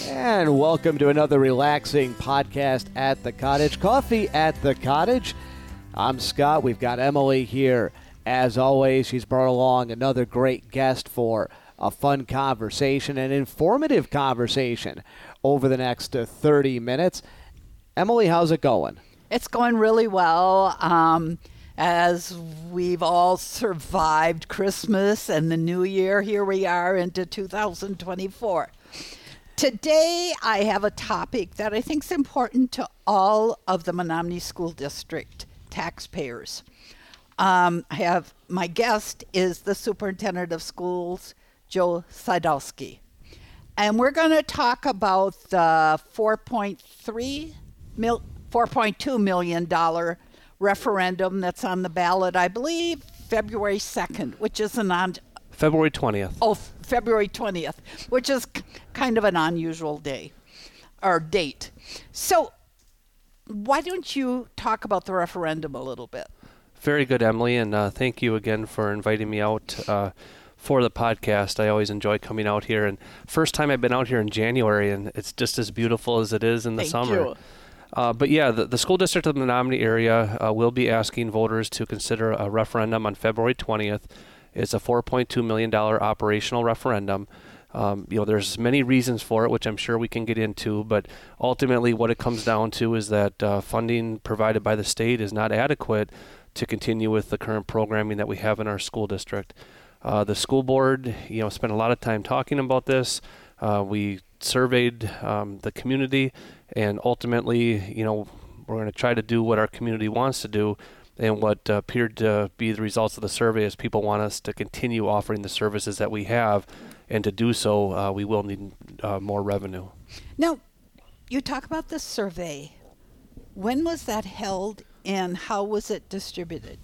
And welcome to another relaxing podcast at the cottage. Coffee at the cottage. I'm Scott. We've got Emilie here. As always, she's brought along another great guest for a fun conversation, an informative conversation over the next uh, 30 minutes. Emilie, how's it going? It's going really well. Um, as we've all survived Christmas and the New Year, here we are into 2024. Today, I have a topic that I think is important to all of the Menomonie School District taxpayers. Um, I have my guest is the superintendent of schools, Joe Zydowsky. And we're going to talk about the 4.3 mil, 4.2 million dollar referendum that's on the ballot, I believe, February 2nd, which is an on February 20th. Oh, February 20th, which is k- kind of an unusual day or date. So, why don't you talk about the referendum a little bit? Very good, Emilie, and uh, thank you again for inviting me out uh, for the podcast. I always enjoy coming out here, and first time I've been out here in January, and it's just as beautiful as it is in the Thank summer. you. Uh, but yeah, the, the school district of the Menomonie area uh, will be asking voters to consider a referendum on February 20th. It's a 4.2 million dollar operational referendum. Um, you know, there's many reasons for it, which I'm sure we can get into. But ultimately, what it comes down to is that uh, funding provided by the state is not adequate to continue with the current programming that we have in our school district. Uh, the school board, you know, spent a lot of time talking about this. Uh, we surveyed um, the community, and ultimately, you know, we're going to try to do what our community wants to do. And what uh, appeared to be the results of the survey is people want us to continue offering the services that we have, and to do so, uh, we will need uh, more revenue. Now, you talk about the survey. When was that held and how was it distributed?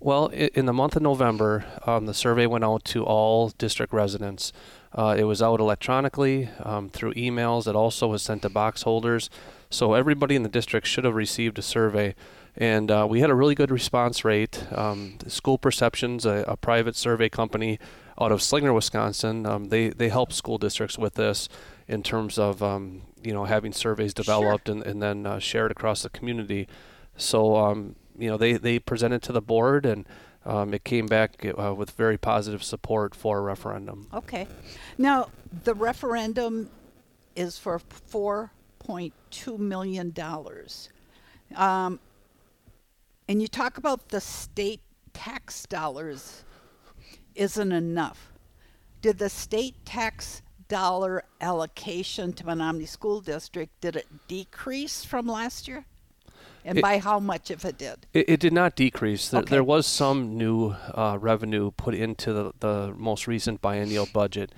Well, in the month of November, um, the survey went out to all district residents. Uh, it was out electronically um, through emails. It also was sent to box holders. So everybody in the district should have received a survey. And uh, we had a really good response rate. Um, School Perceptions, a, a private survey company out of Slinger, Wisconsin, um, they, they help school districts with this in terms of um, you know having surveys developed and, and then uh, shared across the community. So um, you know they, they presented to the board and um, it came back uh, with very positive support for a referendum. Okay. Now, the referendum is for $4.2 million. Um, and you talk about the state tax dollars isn't enough. Did the state tax dollar allocation to Menomonie School District, did it decrease from last year? And It- by how much if it did? It, it did not decrease. There, Okay. there was some new uh, revenue put into the, the most recent biennial budget.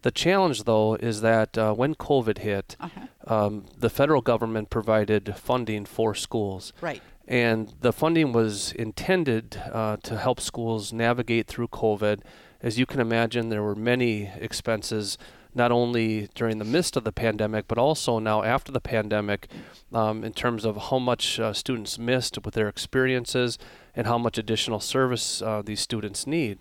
The challenge, though, is that uh, when COVID hit, Uh-huh. um, the federal government provided funding for schools. Right. And the funding was intended uh, to help schools navigate through COVID. As you can imagine, there were many expenses, not only during the midst of the pandemic, but also now after the pandemic, um, in terms of how much uh, students missed with their experiences and how much additional service uh, these students need.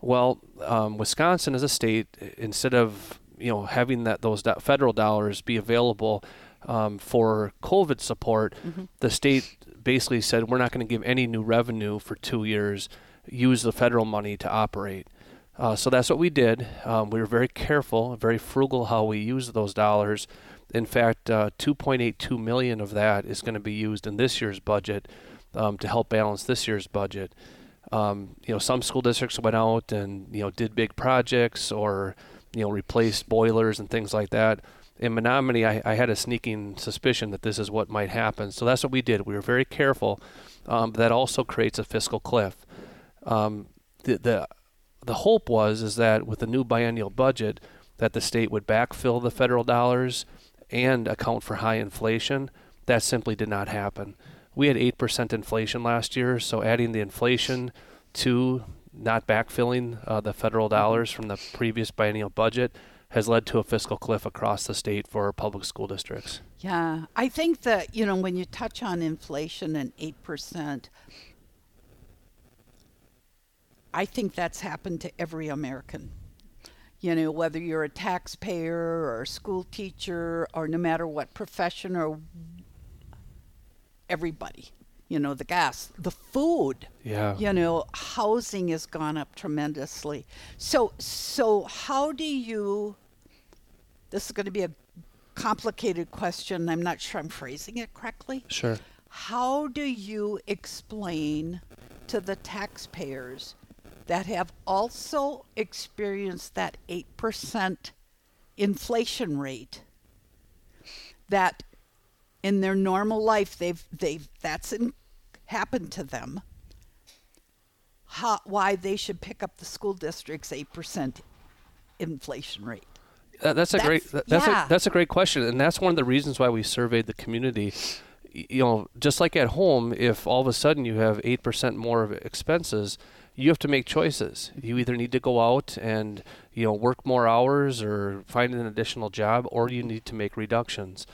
Well, um, Wisconsin as a state, instead of you know having that those federal dollars be available um, for COVID support, the state basically said we're not going to give any new revenue for two years. Use the federal money to operate. Uh, so that's what we did. Um, we were very careful, very frugal how we used those dollars. In fact, uh, 2.82 million of that is going to be used in this year's budget um, to help balance this year's budget. Um, you know, some school districts went out and you know did big projects or you know replaced boilers and things like that. In Menomonie, I, I had a sneaking suspicion that this is what might happen. So that's what we did. We were very careful. Um, that also creates a fiscal cliff. Um, the, the the hope was is that with the new biennial budget, that the state would backfill the federal dollars and account for high inflation. That simply did not happen. We had eight percent inflation last year, so adding the inflation to not backfilling uh, the federal dollars from the previous biennial budget has led to a fiscal cliff across the state for public school districts. Yeah, I think that, you know, when you touch on inflation and 8%, I think that's happened to every American. you know, whether you're a taxpayer or a school teacher or no matter what profession or everybody. You know, the gas, the food. Yeah. You know, housing has gone up tremendously. So so how do you this is going to be a complicated question. I'm not sure I'm phrasing it correctly. Sure. How do you explain to the taxpayers that have also experienced that 8% inflation rate that in their normal life they've they've that's in, happened to them how, why they should pick up the school district's 8% inflation rate Uh, that's a That's- great that- that's yeah. a that's a great question, and that's one of the reasons why we surveyed the community. You know, just like at home, if all of a sudden you have eight percent more of expenses, you have to make choices. You either need to go out and you know work more hours or find an additional job, or you need to make reductions.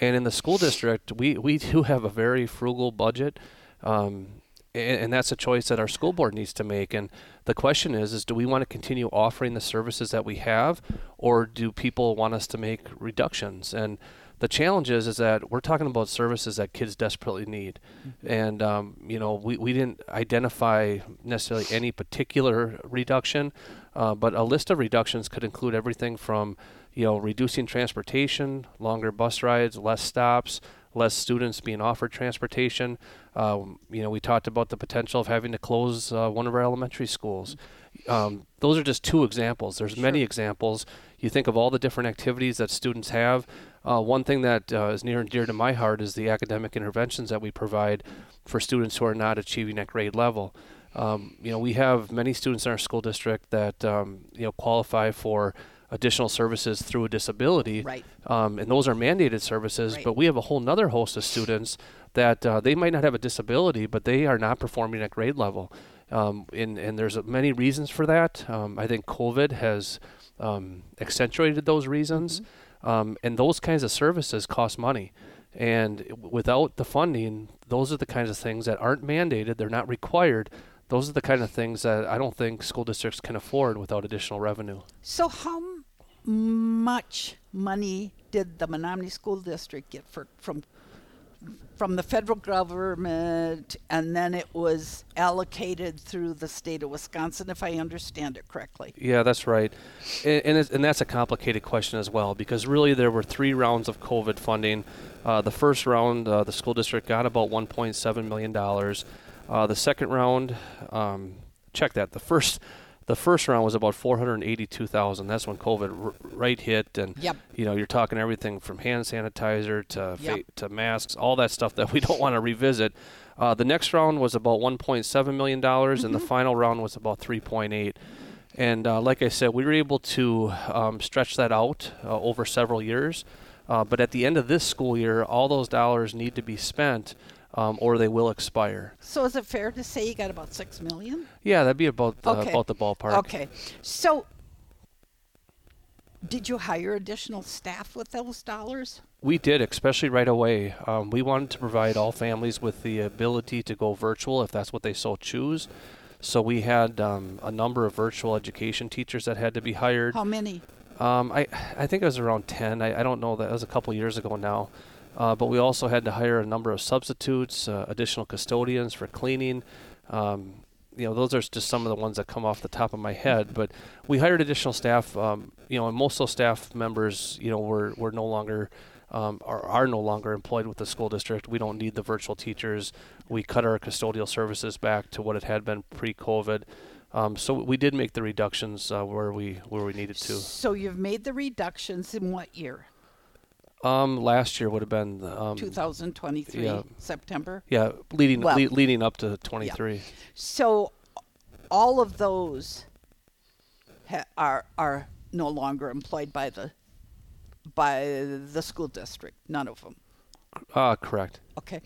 And in the school district, we we do have a very frugal budget. Um, and, and that's a choice that our school board needs to make. And the question is, is do we want to continue offering the services that we have, or do people want us to make reductions? And the challenge is, is that we're talking about services that kids desperately need, and um, you know, we, we didn't identify necessarily any particular reduction, uh, but a list of reductions could include everything from, you know, reducing transportation, longer bus rides, less stops, less students being offered transportation. Um, you know, we talked about the potential of having to close uh, one of our elementary schools. Um, those are just two examples. There's many examples. You think of all the different activities that students have. Uh, one thing that uh, is near and dear to my heart is the academic interventions that we provide for students who are not achieving at grade level. Um, you know, we have many students in our school district that um, you know qualify for additional services through a disability, Right. um, and those are mandated services. Right. But we have a whole nother host of students that uh, they might not have a disability, but they are not performing at grade level. Um, and, and there's many reasons for that. Um, I think COVID has um, accentuated those reasons. Um, and those kinds of services cost money. And without the funding, those are the kinds of things that aren't mandated, they're not required. Those are the kind of things that I don't think school districts can afford without additional revenue. So, how much money did the Menomonie School District get for, from from the federal government, and then it was allocated through the state of Wisconsin, if I understand it correctly? Yeah, that's right, and and, and that's a complicated question as well because really there were three rounds of COVID funding. Uh, the first round, uh, the school district got about 1.7 million dollars. Uh, the second round, um, check that. The first, the first round was about 482,000. That's when COVID r- right hit, and Yep. you know you're talking everything from hand sanitizer to fa- to masks, all that stuff that we don't want to revisit. Uh, the next round was about 1.7 million dollars, and the final round was about 3.8. And uh, like I said, we were able to um, stretch that out uh, over several years. Uh, but at the end of this school year, all those dollars need to be spent, um, or they will expire. So, is it fair to say you got about six million? Yeah, that'd be about the, Okay. about the ballpark. Okay. So, did you hire additional staff with those dollars? We did, especially right away. Um, we wanted to provide all families with the ability to go virtual if that's what they so choose. So we had um, a number of virtual education teachers that had to be hired. How many? Um, I I think it was around ten. I, I don't know. That was a couple years ago now. Uh, but we also had to hire a number of substitutes, uh, additional custodians for cleaning. Um, you know, those are just some of the ones that come off the top of my head. But we hired additional staff. Um, you know, and most of those staff members, you know, were were no longer. Um, are, are no longer employed with the school district. We don't need the virtual teachers. We cut our custodial services back to what it had been pre-COVID. Um, so we did make the reductions uh, where we where we needed to. So, you've made the reductions in what year? Um, last year would have been um, 2023, yeah. September? yeah, leading Well- le- leading up to 23. So, all of those ha- are are no longer employed by the by the school district. None of them. Ah, correct. Okay.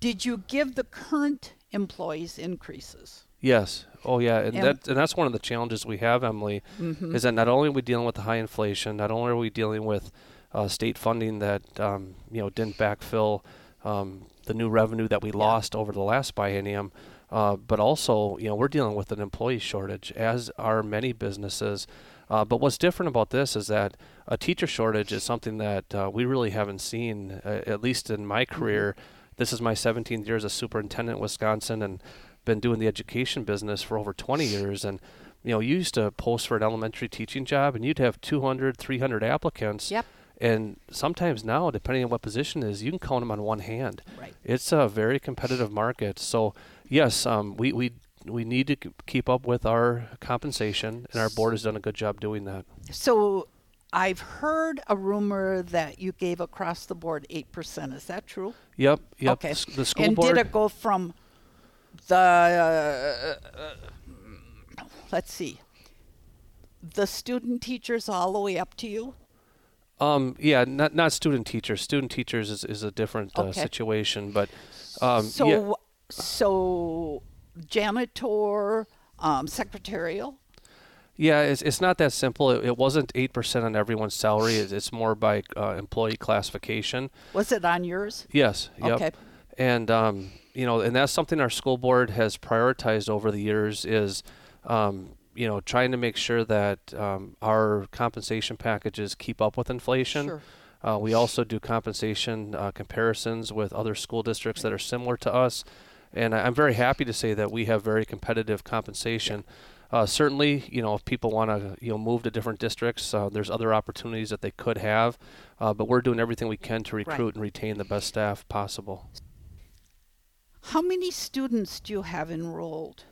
Did you give the current employees increases? Yes. Oh, yeah, and, And- that and that's one of the challenges we have, Emilie, is that not only are we dealing with the high inflation, not only are we dealing with uh, state funding that um, you know didn't backfill um, the new revenue that we lost over the last biennium. Uh, but also, you know, we're dealing with an employee shortage, as are many businesses. Uh, but what's different about this is that a teacher shortage is something that uh, we really haven't seen, uh, at least in my Mm-hmm. career. This is my 17th year as a superintendent in Wisconsin, and been doing the education business for over 20 years. And you know, you used to post for an elementary teaching job, and you'd have 200, 300 applicants. Yep. And sometimes now, depending on what position it is, you can count them on one hand. Right. It's a very competitive market. So yes, um, we we we need to keep up with our compensation, and our board has done a good job doing that. So I've heard a rumor that you gave across the board 8%. Is that true? Yep. Yep. Okay. S- The school and board. did it go from the, uh, let's see, the student teachers all the way up to you? Um, yeah, not not student teachers. Student teachers is, is a different uh, situation, but um, so, yeah, so janitor, um, secretarial. yeah, it's, it's not that simple. It, it wasn't eight percent on everyone's salary. It's, it's more by uh, employee classification. Was it on yours? Yes. Yep. Okay. And um, you know, and that's something our school board has prioritized over the years is, um, you know, trying to make sure that um, our compensation packages keep up with inflation. Sure. Uh, we also do compensation uh, comparisons with other school districts that are similar to us, and I- I'm very happy to say that we have very competitive compensation. Uh, certainly, you know, if people want to, you know, move to different districts, uh, there's other opportunities that they could have, uh, but we're doing everything we can to recruit and retain the best staff possible. How many students do you have enrolled?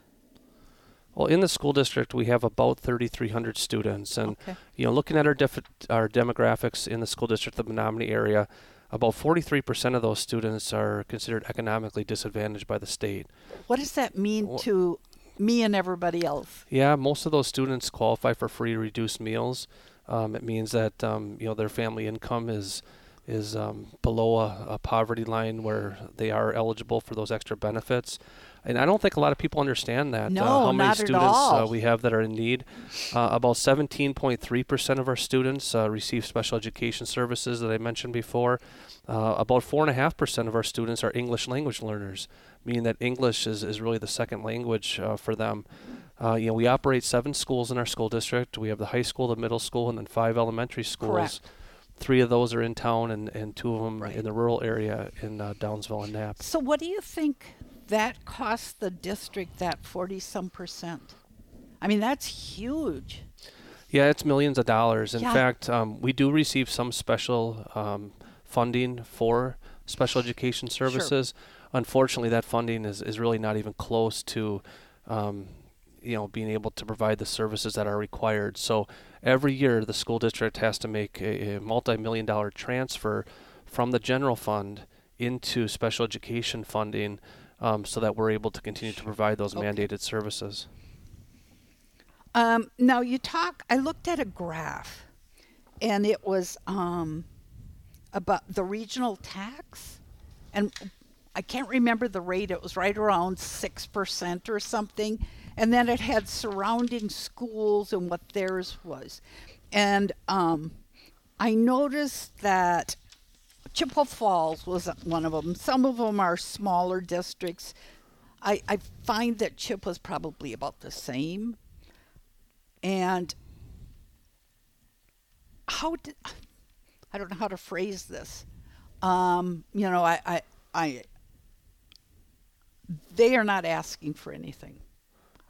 Well, in the school district, we have about 3,300 students, and Okay. you know, looking at our def- our demographics in the school district of the Menomonie area, about 43% of those students are considered economically disadvantaged by the state. What does that mean Wha- to me and everybody else? Yeah, most of those students qualify for free reduced meals. Um, it means that um, you know their family income is is um, below a, a poverty line where they are eligible for those extra benefits. And I don't think a lot of people understand that. uh, how many not at students Uh, we have that are in need. Uh, about 17.3% of our students uh, receive special education services that I mentioned before. Uh, about 4.5% of our students are English language learners, meaning that English is, is really the second language uh, for them. Uh, you know, we operate seven schools in our school district. We have the high school, the middle school, and then five elementary schools. Correct. Three of those are in town, and, and two of them Right. in the rural area in uh, Downsville and Knapp. So, what do you think that costs the district that 40 some percent? I mean, that's huge. Yeah, it's millions of dollars. In Yeah. fact, um, we do receive some special um, funding for special education services. Sure. Unfortunately, that funding is, is really not even close to, um, you know, being able to provide the services that are required. So every year, the school district has to make a, a multi-million dollar transfer from the general fund into special education funding, um, so that we're able to continue to provide those Okay. mandated services. Um, now, you talk, I looked at a graph and it was um, about the regional tax. And I can't remember the rate, it was right around 6% or something. And then it had surrounding schools and what theirs was. And um, I noticed that Chippewa Falls was one of them. Some of them are smaller districts. I, I find that Chip was probably about the same. And how did I don't know how to phrase this. Um, you know, I, I, I they are not asking for anything.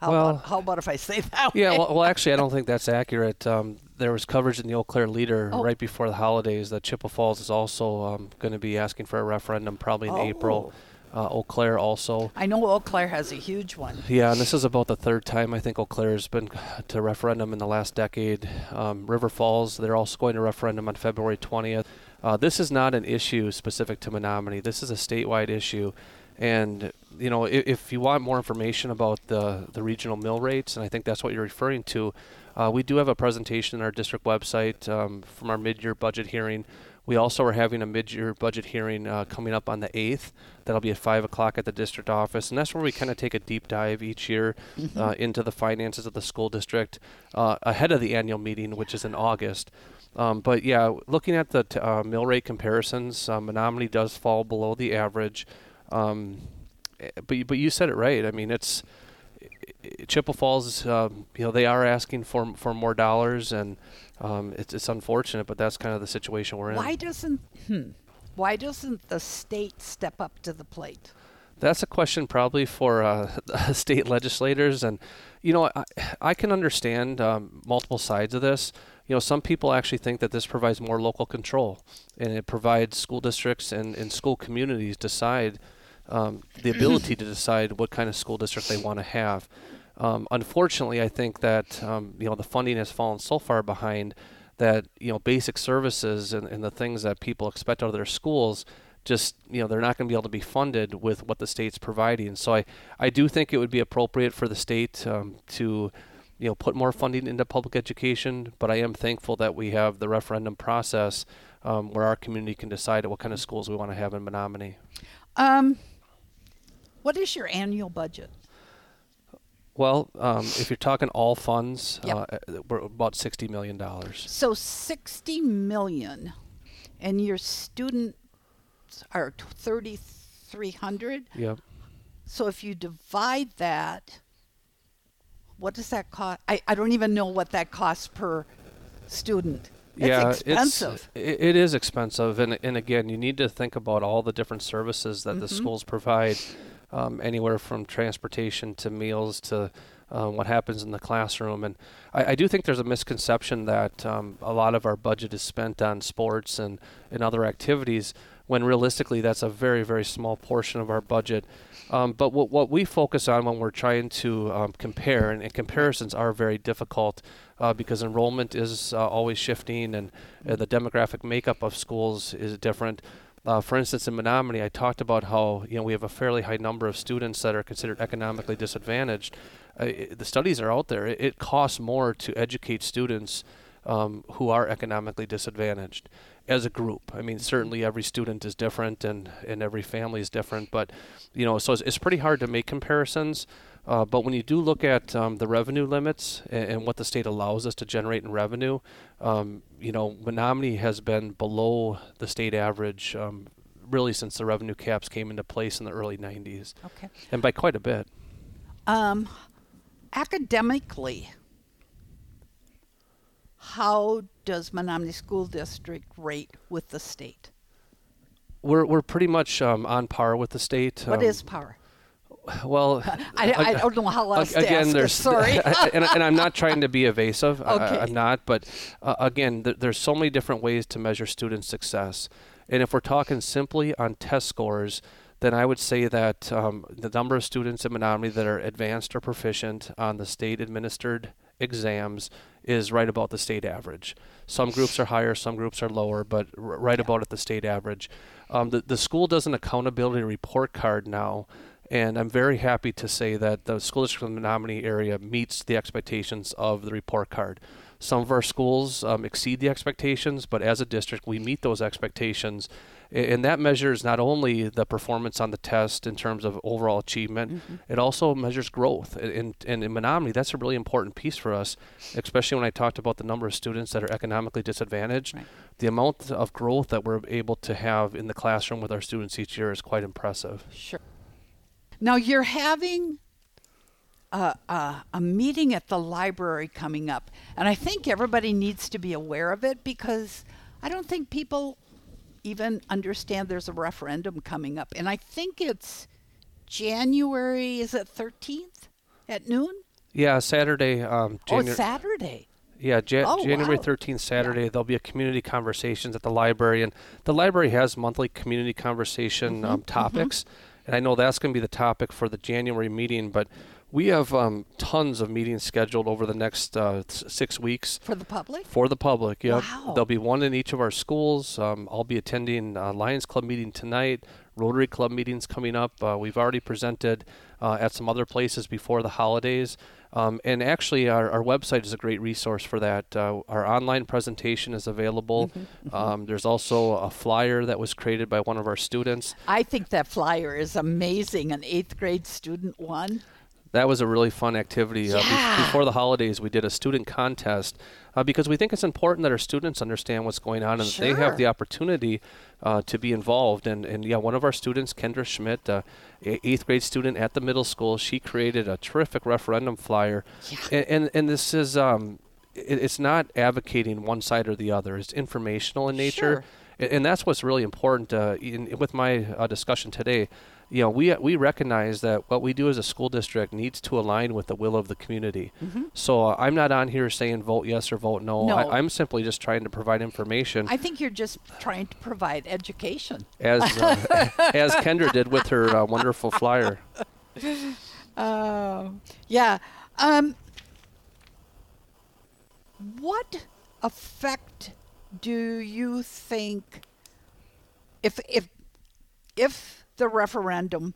How, Well- about, how about if I say that? Yeah, well, well, actually, I don't think that's accurate. Um, there was coverage in the Eau Claire Leader Oh. right before the holidays that Chippewa Falls is also um, going to be asking for a referendum probably in April. Uh, Eau Claire also. I know Eau Claire has a huge one. Yeah, and this is about the third time I think Eau Claire has been to referendum in the last decade. Um, River Falls, they're also going to referendum on February 20th. Uh, this is not an issue specific to Menomonie. This is a statewide issue. And, you know, if, if you want more information about the, the regional mill rates, and I think that's what you're referring to, uh, we do have a presentation on our district website um, from our mid-year budget hearing. We also are having a mid-year budget hearing uh, coming up on the 8th. That'll be at 5 o'clock at the district office. And that's where we kind of take a deep dive each year uh, into the finances of the school district uh, ahead of the annual meeting, which is in August. Um, but yeah, looking at the t- uh, mill rate comparisons, uh, Menomonie does fall below the average. Um, but you- but you said it right. I mean, it's Chippewa Falls. Um, you know, they are asking for for more dollars, and um, it's it's unfortunate, but that's kind of the situation we're in. Why doesn't hmm, why doesn't the state step up to the plate? That's a question probably for uh, state legislators, and you know I, I can understand um, multiple sides of this. You know, some people actually think that this provides more local control, and it provides school districts and, and school communities decide um, the ability to decide what kind of school district they want to have. Um, unfortunately, I think that um, you know the funding has fallen so far behind that you know basic services and, and the things that people expect out of their schools just you know they're not going to be able to be funded with what the state's providing. So I I do think it would be appropriate for the state um, to you know put more funding into public education. But I am thankful that we have the referendum process um, where our community can decide what kind of schools we want to have in Menomonie. Um, what is your annual budget? Well, um, if you're talking all funds, Yep. uh, we're about sixty million dollars. So sixty million, and your students are thirty three hundred. Yep. So if you divide that, what does that cost? I, I don't even know what that costs per student. It's yeah, expensive. It's, it, is expensive, and and again, you need to think about all the different services that the Mm-hmm. schools provide, um, anywhere from transportation to meals to uh, what happens in the classroom. And I, I do think there's a misconception that um, a lot of our budget is spent on sports and and other activities, when realistically that's a very very small portion of our budget. Um, but what, what we focus on when we're trying to um, compare, and, and comparisons are very difficult uh, because enrollment is uh, always shifting and uh, the demographic makeup of schools is different. Uh, for instance, in Menomonie, I talked about how you know we have a fairly high number of students that are considered economically disadvantaged. Uh, i the studies are out there. It, it costs more to educate students um, who are economically disadvantaged as a group. I mean, certainly every student is different and, and every family is different, but you know, so it's, it's pretty hard to make comparisons. Uh, but when you do look at um, the revenue limits and, and what the state allows us to generate in revenue, um, you know, Menomonie has been below the state average um, really since the revenue caps came into place in the early 90s, okay. and by quite a bit. Um, academically, how does Menomonie School District rate with the state? We're, we're pretty much um, on par with the state. What um, is power? Well, I, I don't know how else to again, ask it, there's Sorry. and, and I'm not trying to be evasive. I- Okay. I, am not, but uh, again, th- there's so many different ways to measure student success, and if we're talking simply on test scores, then I would say that um, the number of students in Menomonie that are advanced or proficient on the state-administered exams is right about the state average. Some groups are higher, some groups are lower, but r- right about at the state average. Um, the, the school does an accountability report card now, and I'm very happy to say that the school district in the Menomonie area meets the expectations of the report card. Some of our schools um, exceed the expectations, but as a district, we meet those expectations. And that measures not only the performance on the test in terms of overall achievement, mm-hmm. it also measures growth. And, and in Menomonie, that's a really important piece for us, especially when I talked about the number of students that are economically disadvantaged. Right. The amount of growth that we're able to have in the classroom with our students each year is quite impressive. Sure. Now you're having a, a, a meeting at the library coming up, and I think everybody needs to be aware of it because I don't think people even understand there's a referendum coming up, and I think it's January. Is it 13th at noon? Yeah, Saturday. Um, Oh, Saturday. Yeah, Ja- Oh, January wow. 13th, Saturday, there'll be a community conversations at the library. And the library has monthly community conversation um, topics. And I know that's going to be the topic for the January meeting, but we have um, tons of meetings scheduled over the next uh, six weeks For the public? for the public. Yep. Wow. There'll be one in each of our schools. Um, I'll be attending uh, Lions Club meeting tonight, Rotary Club meetings coming up. Uh, we've already presented uh, at some other places before the holidays. Um, and actually, our, our website is a great resource for that. Uh, our online presentation is available. Um, there's also a flyer that was created by one of our students. I think that flyer is amazing. An eighth grade student won. That was a really fun activity. Uh, be- Yeah. before the holidays, we did a student contest uh, because we think it's important that our students understand what's going on and that they have the opportunity uh, to be involved. And, and yeah, one of our students, Kendra Schmidt, uh, a- eighth grade student at the middle school, she created a terrific referendum flyer. Yeah. And, and, and this is, um, it, it's not advocating one side or the other, it's informational in nature. Sure. A- And that's what's really important uh, in, with my uh, discussion today. You know, we we recognize that what we do as a school district needs to align with the will of the community. So uh, I'm not on here saying vote yes or vote no. No. I, I'm simply just trying to provide information, I think you're just trying to provide education. as uh, as Kendra did with her uh, wonderful flyer. Um, yeah. Um, what effect do you think if if if the referendum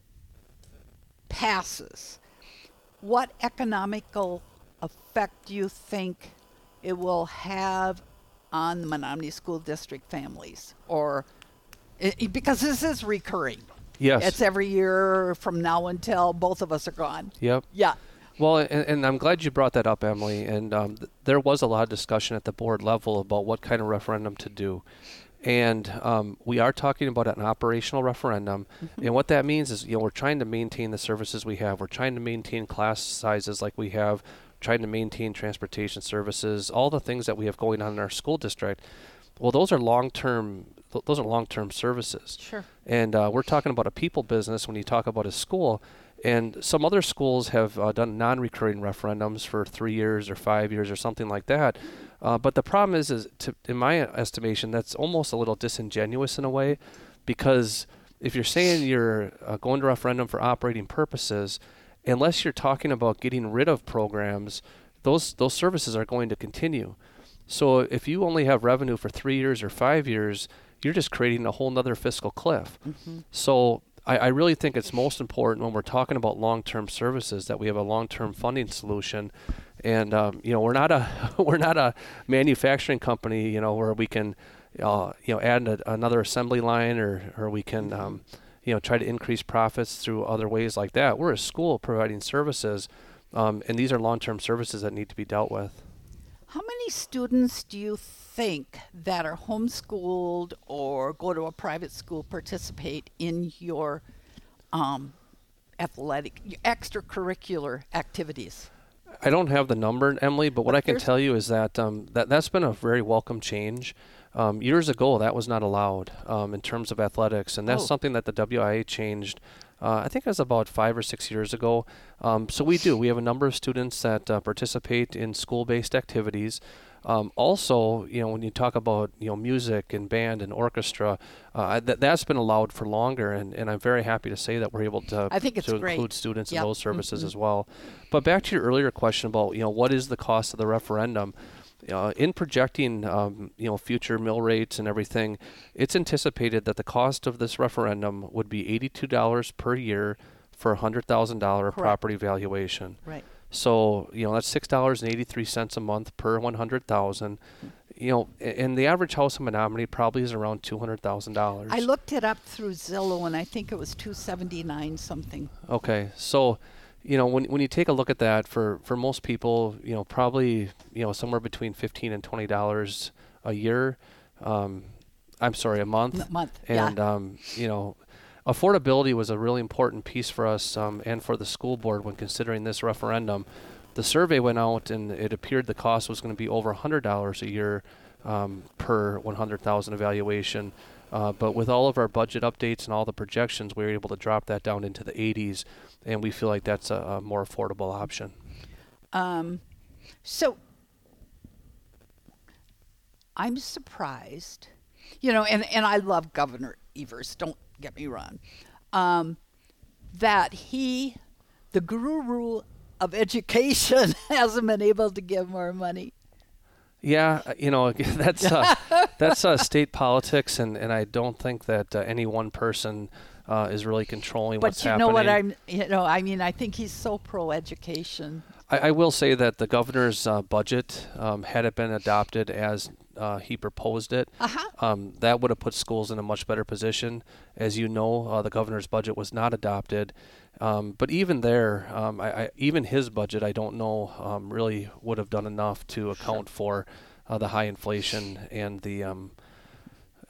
passes, what economical effect do you think it will have on the Menomonie School District families? Or i i- because this is recurring. Yes. It's every year from now until both of us are gone. Yep. Yeah. Well, and, and I'm glad you brought that up, Emilie. And um, th- there was a lot of discussion at the board level about what kind of referendum to do. And um, we are talking about an operational referendum. And what that means is, you know, we're trying to maintain the services we have. We're trying to maintain class sizes like we have, trying to maintain transportation services, all the things that we have going on in our school district. Well, those are long-term. Th- those are long-term services. Sure. And uh, we're talking about a people business when you talk about a school. And some other schools have uh, done non-recurring referendums for three years or five years or something like that. Uh, but the problem is, is to, in my estimation, that's almost a little disingenuous in a way, because if you're saying you're uh, going to referendum for operating purposes, unless you're talking about getting rid of programs, those those services are going to continue. So if you only have revenue for three years or five years, you're just creating a whole nother fiscal cliff. So I, I really think it's most important when we're talking about long-term services that we have a long-term funding solution. And um, you know, we're not a we're not a manufacturing company, you know, where we can, uh, you know, add a, another assembly line or or we can, um, you know, try to increase profits through other ways like that. We're a school providing services, um, and these are long-term services that need to be dealt with. How many students do you think that are homeschooled or go to a private school participate in your um, athletic, extracurricular activities? I don't have the number, Emilie, but what I can tell you is that um, that that's been a very welcome change. Um, years ago, that was not allowed um, in terms of athletics, and that's Oh. something that the WIA changed. Uh, I think it was about five or six years ago. Um, so we do. We have a number of students that uh, participate in school-based activities. Um, also, you know, when you talk about you know music and band and orchestra, uh, th- that's been allowed for longer, and, and I'm very happy to say that we're able to I think it's to great. include students Yep. in those services Mhm. as well. But back to your earlier question about you know what is the cost of the referendum? Uh, in projecting um, you know future mill rates and everything, it's anticipated that the cost of this referendum would be eighty-two dollars per year for a hundred thousand dollar property valuation. Right. So you know that's six dollars and eighty-three cents a month per one hundred thousand. You know, and the average house in Menomonie probably is around two hundred thousand dollars. I looked it up through Zillow, and I think it was two seventy nine something. Okay, so you know when when you take a look at that for for most people, you know probably you know somewhere between fifteen and twenty dollars a year. Um, I'm sorry, a month. A month, And yeah. um, you know, affordability was a really important piece for us um, and for the school board when considering this referendum. The survey went out, and it appeared the cost was going to be over hundred dollars a year um, per one hundred thousand evaluation. Uh, but with all of our budget updates and all the projections, we were able to drop that down into the 80s, and we feel like that's a, a more affordable option. Um, so I'm surprised, you know, and, and I love Governor Evers, don't get me wrong, um, that he, the guru of education, hasn't been able to give more money. Yeah, uh, you know that's uh, that's uh, state politics, and, and I don't think that uh, any one person uh, is really controlling But what's you happening. know what I'm, you know, I mean, I think he's so pro education. I, I will say that the governor's uh, budget, um, had it been adopted as uh, he proposed it. Uh-huh. Um, that would have put schools in a much better position. As you know, uh, the governor's budget was not adopted. Um, but even there, um, I, I, even his budget, I don't know, um, really would have done enough to account for uh, the high inflation and the um,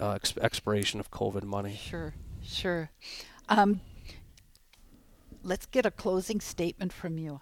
uh, ex- expiration of COVID money. Sure, sure. Um, let's get a closing statement from you.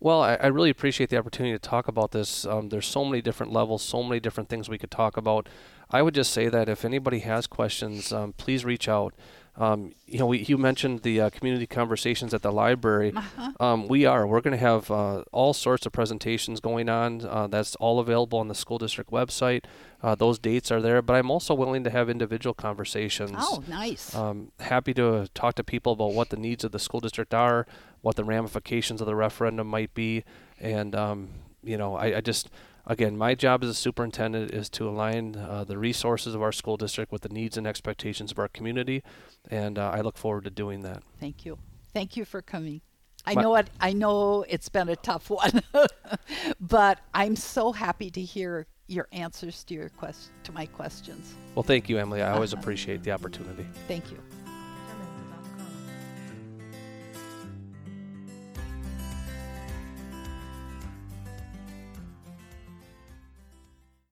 Well, I, I, really appreciate the opportunity to talk about this. Um, there's so many different levels, so many different things we could talk about. I would just say that if anybody has questions, um, please reach out. Um, you know, we, you mentioned the uh, community conversations at the library. Uh-huh. Um, we are. We're going to have uh, all sorts of presentations going on. Uh, that's all available on the school district website. Uh, those dates are there. But I'm also willing to have individual conversations. Oh, nice. Um, happy to talk to people about what the needs of the school district are, what the ramifications of the referendum might be, and um, you know, I, I just again, my job as a superintendent is to align uh, the resources of our school district with the needs and expectations of our community, and uh, I look forward to doing that. Thank you. Thank you for coming. I know it. I know it's been a tough one, but I'm so happy to hear your answers to your quest to my questions. Well, thank you, Emilie. I always appreciate the opportunity. Thank you.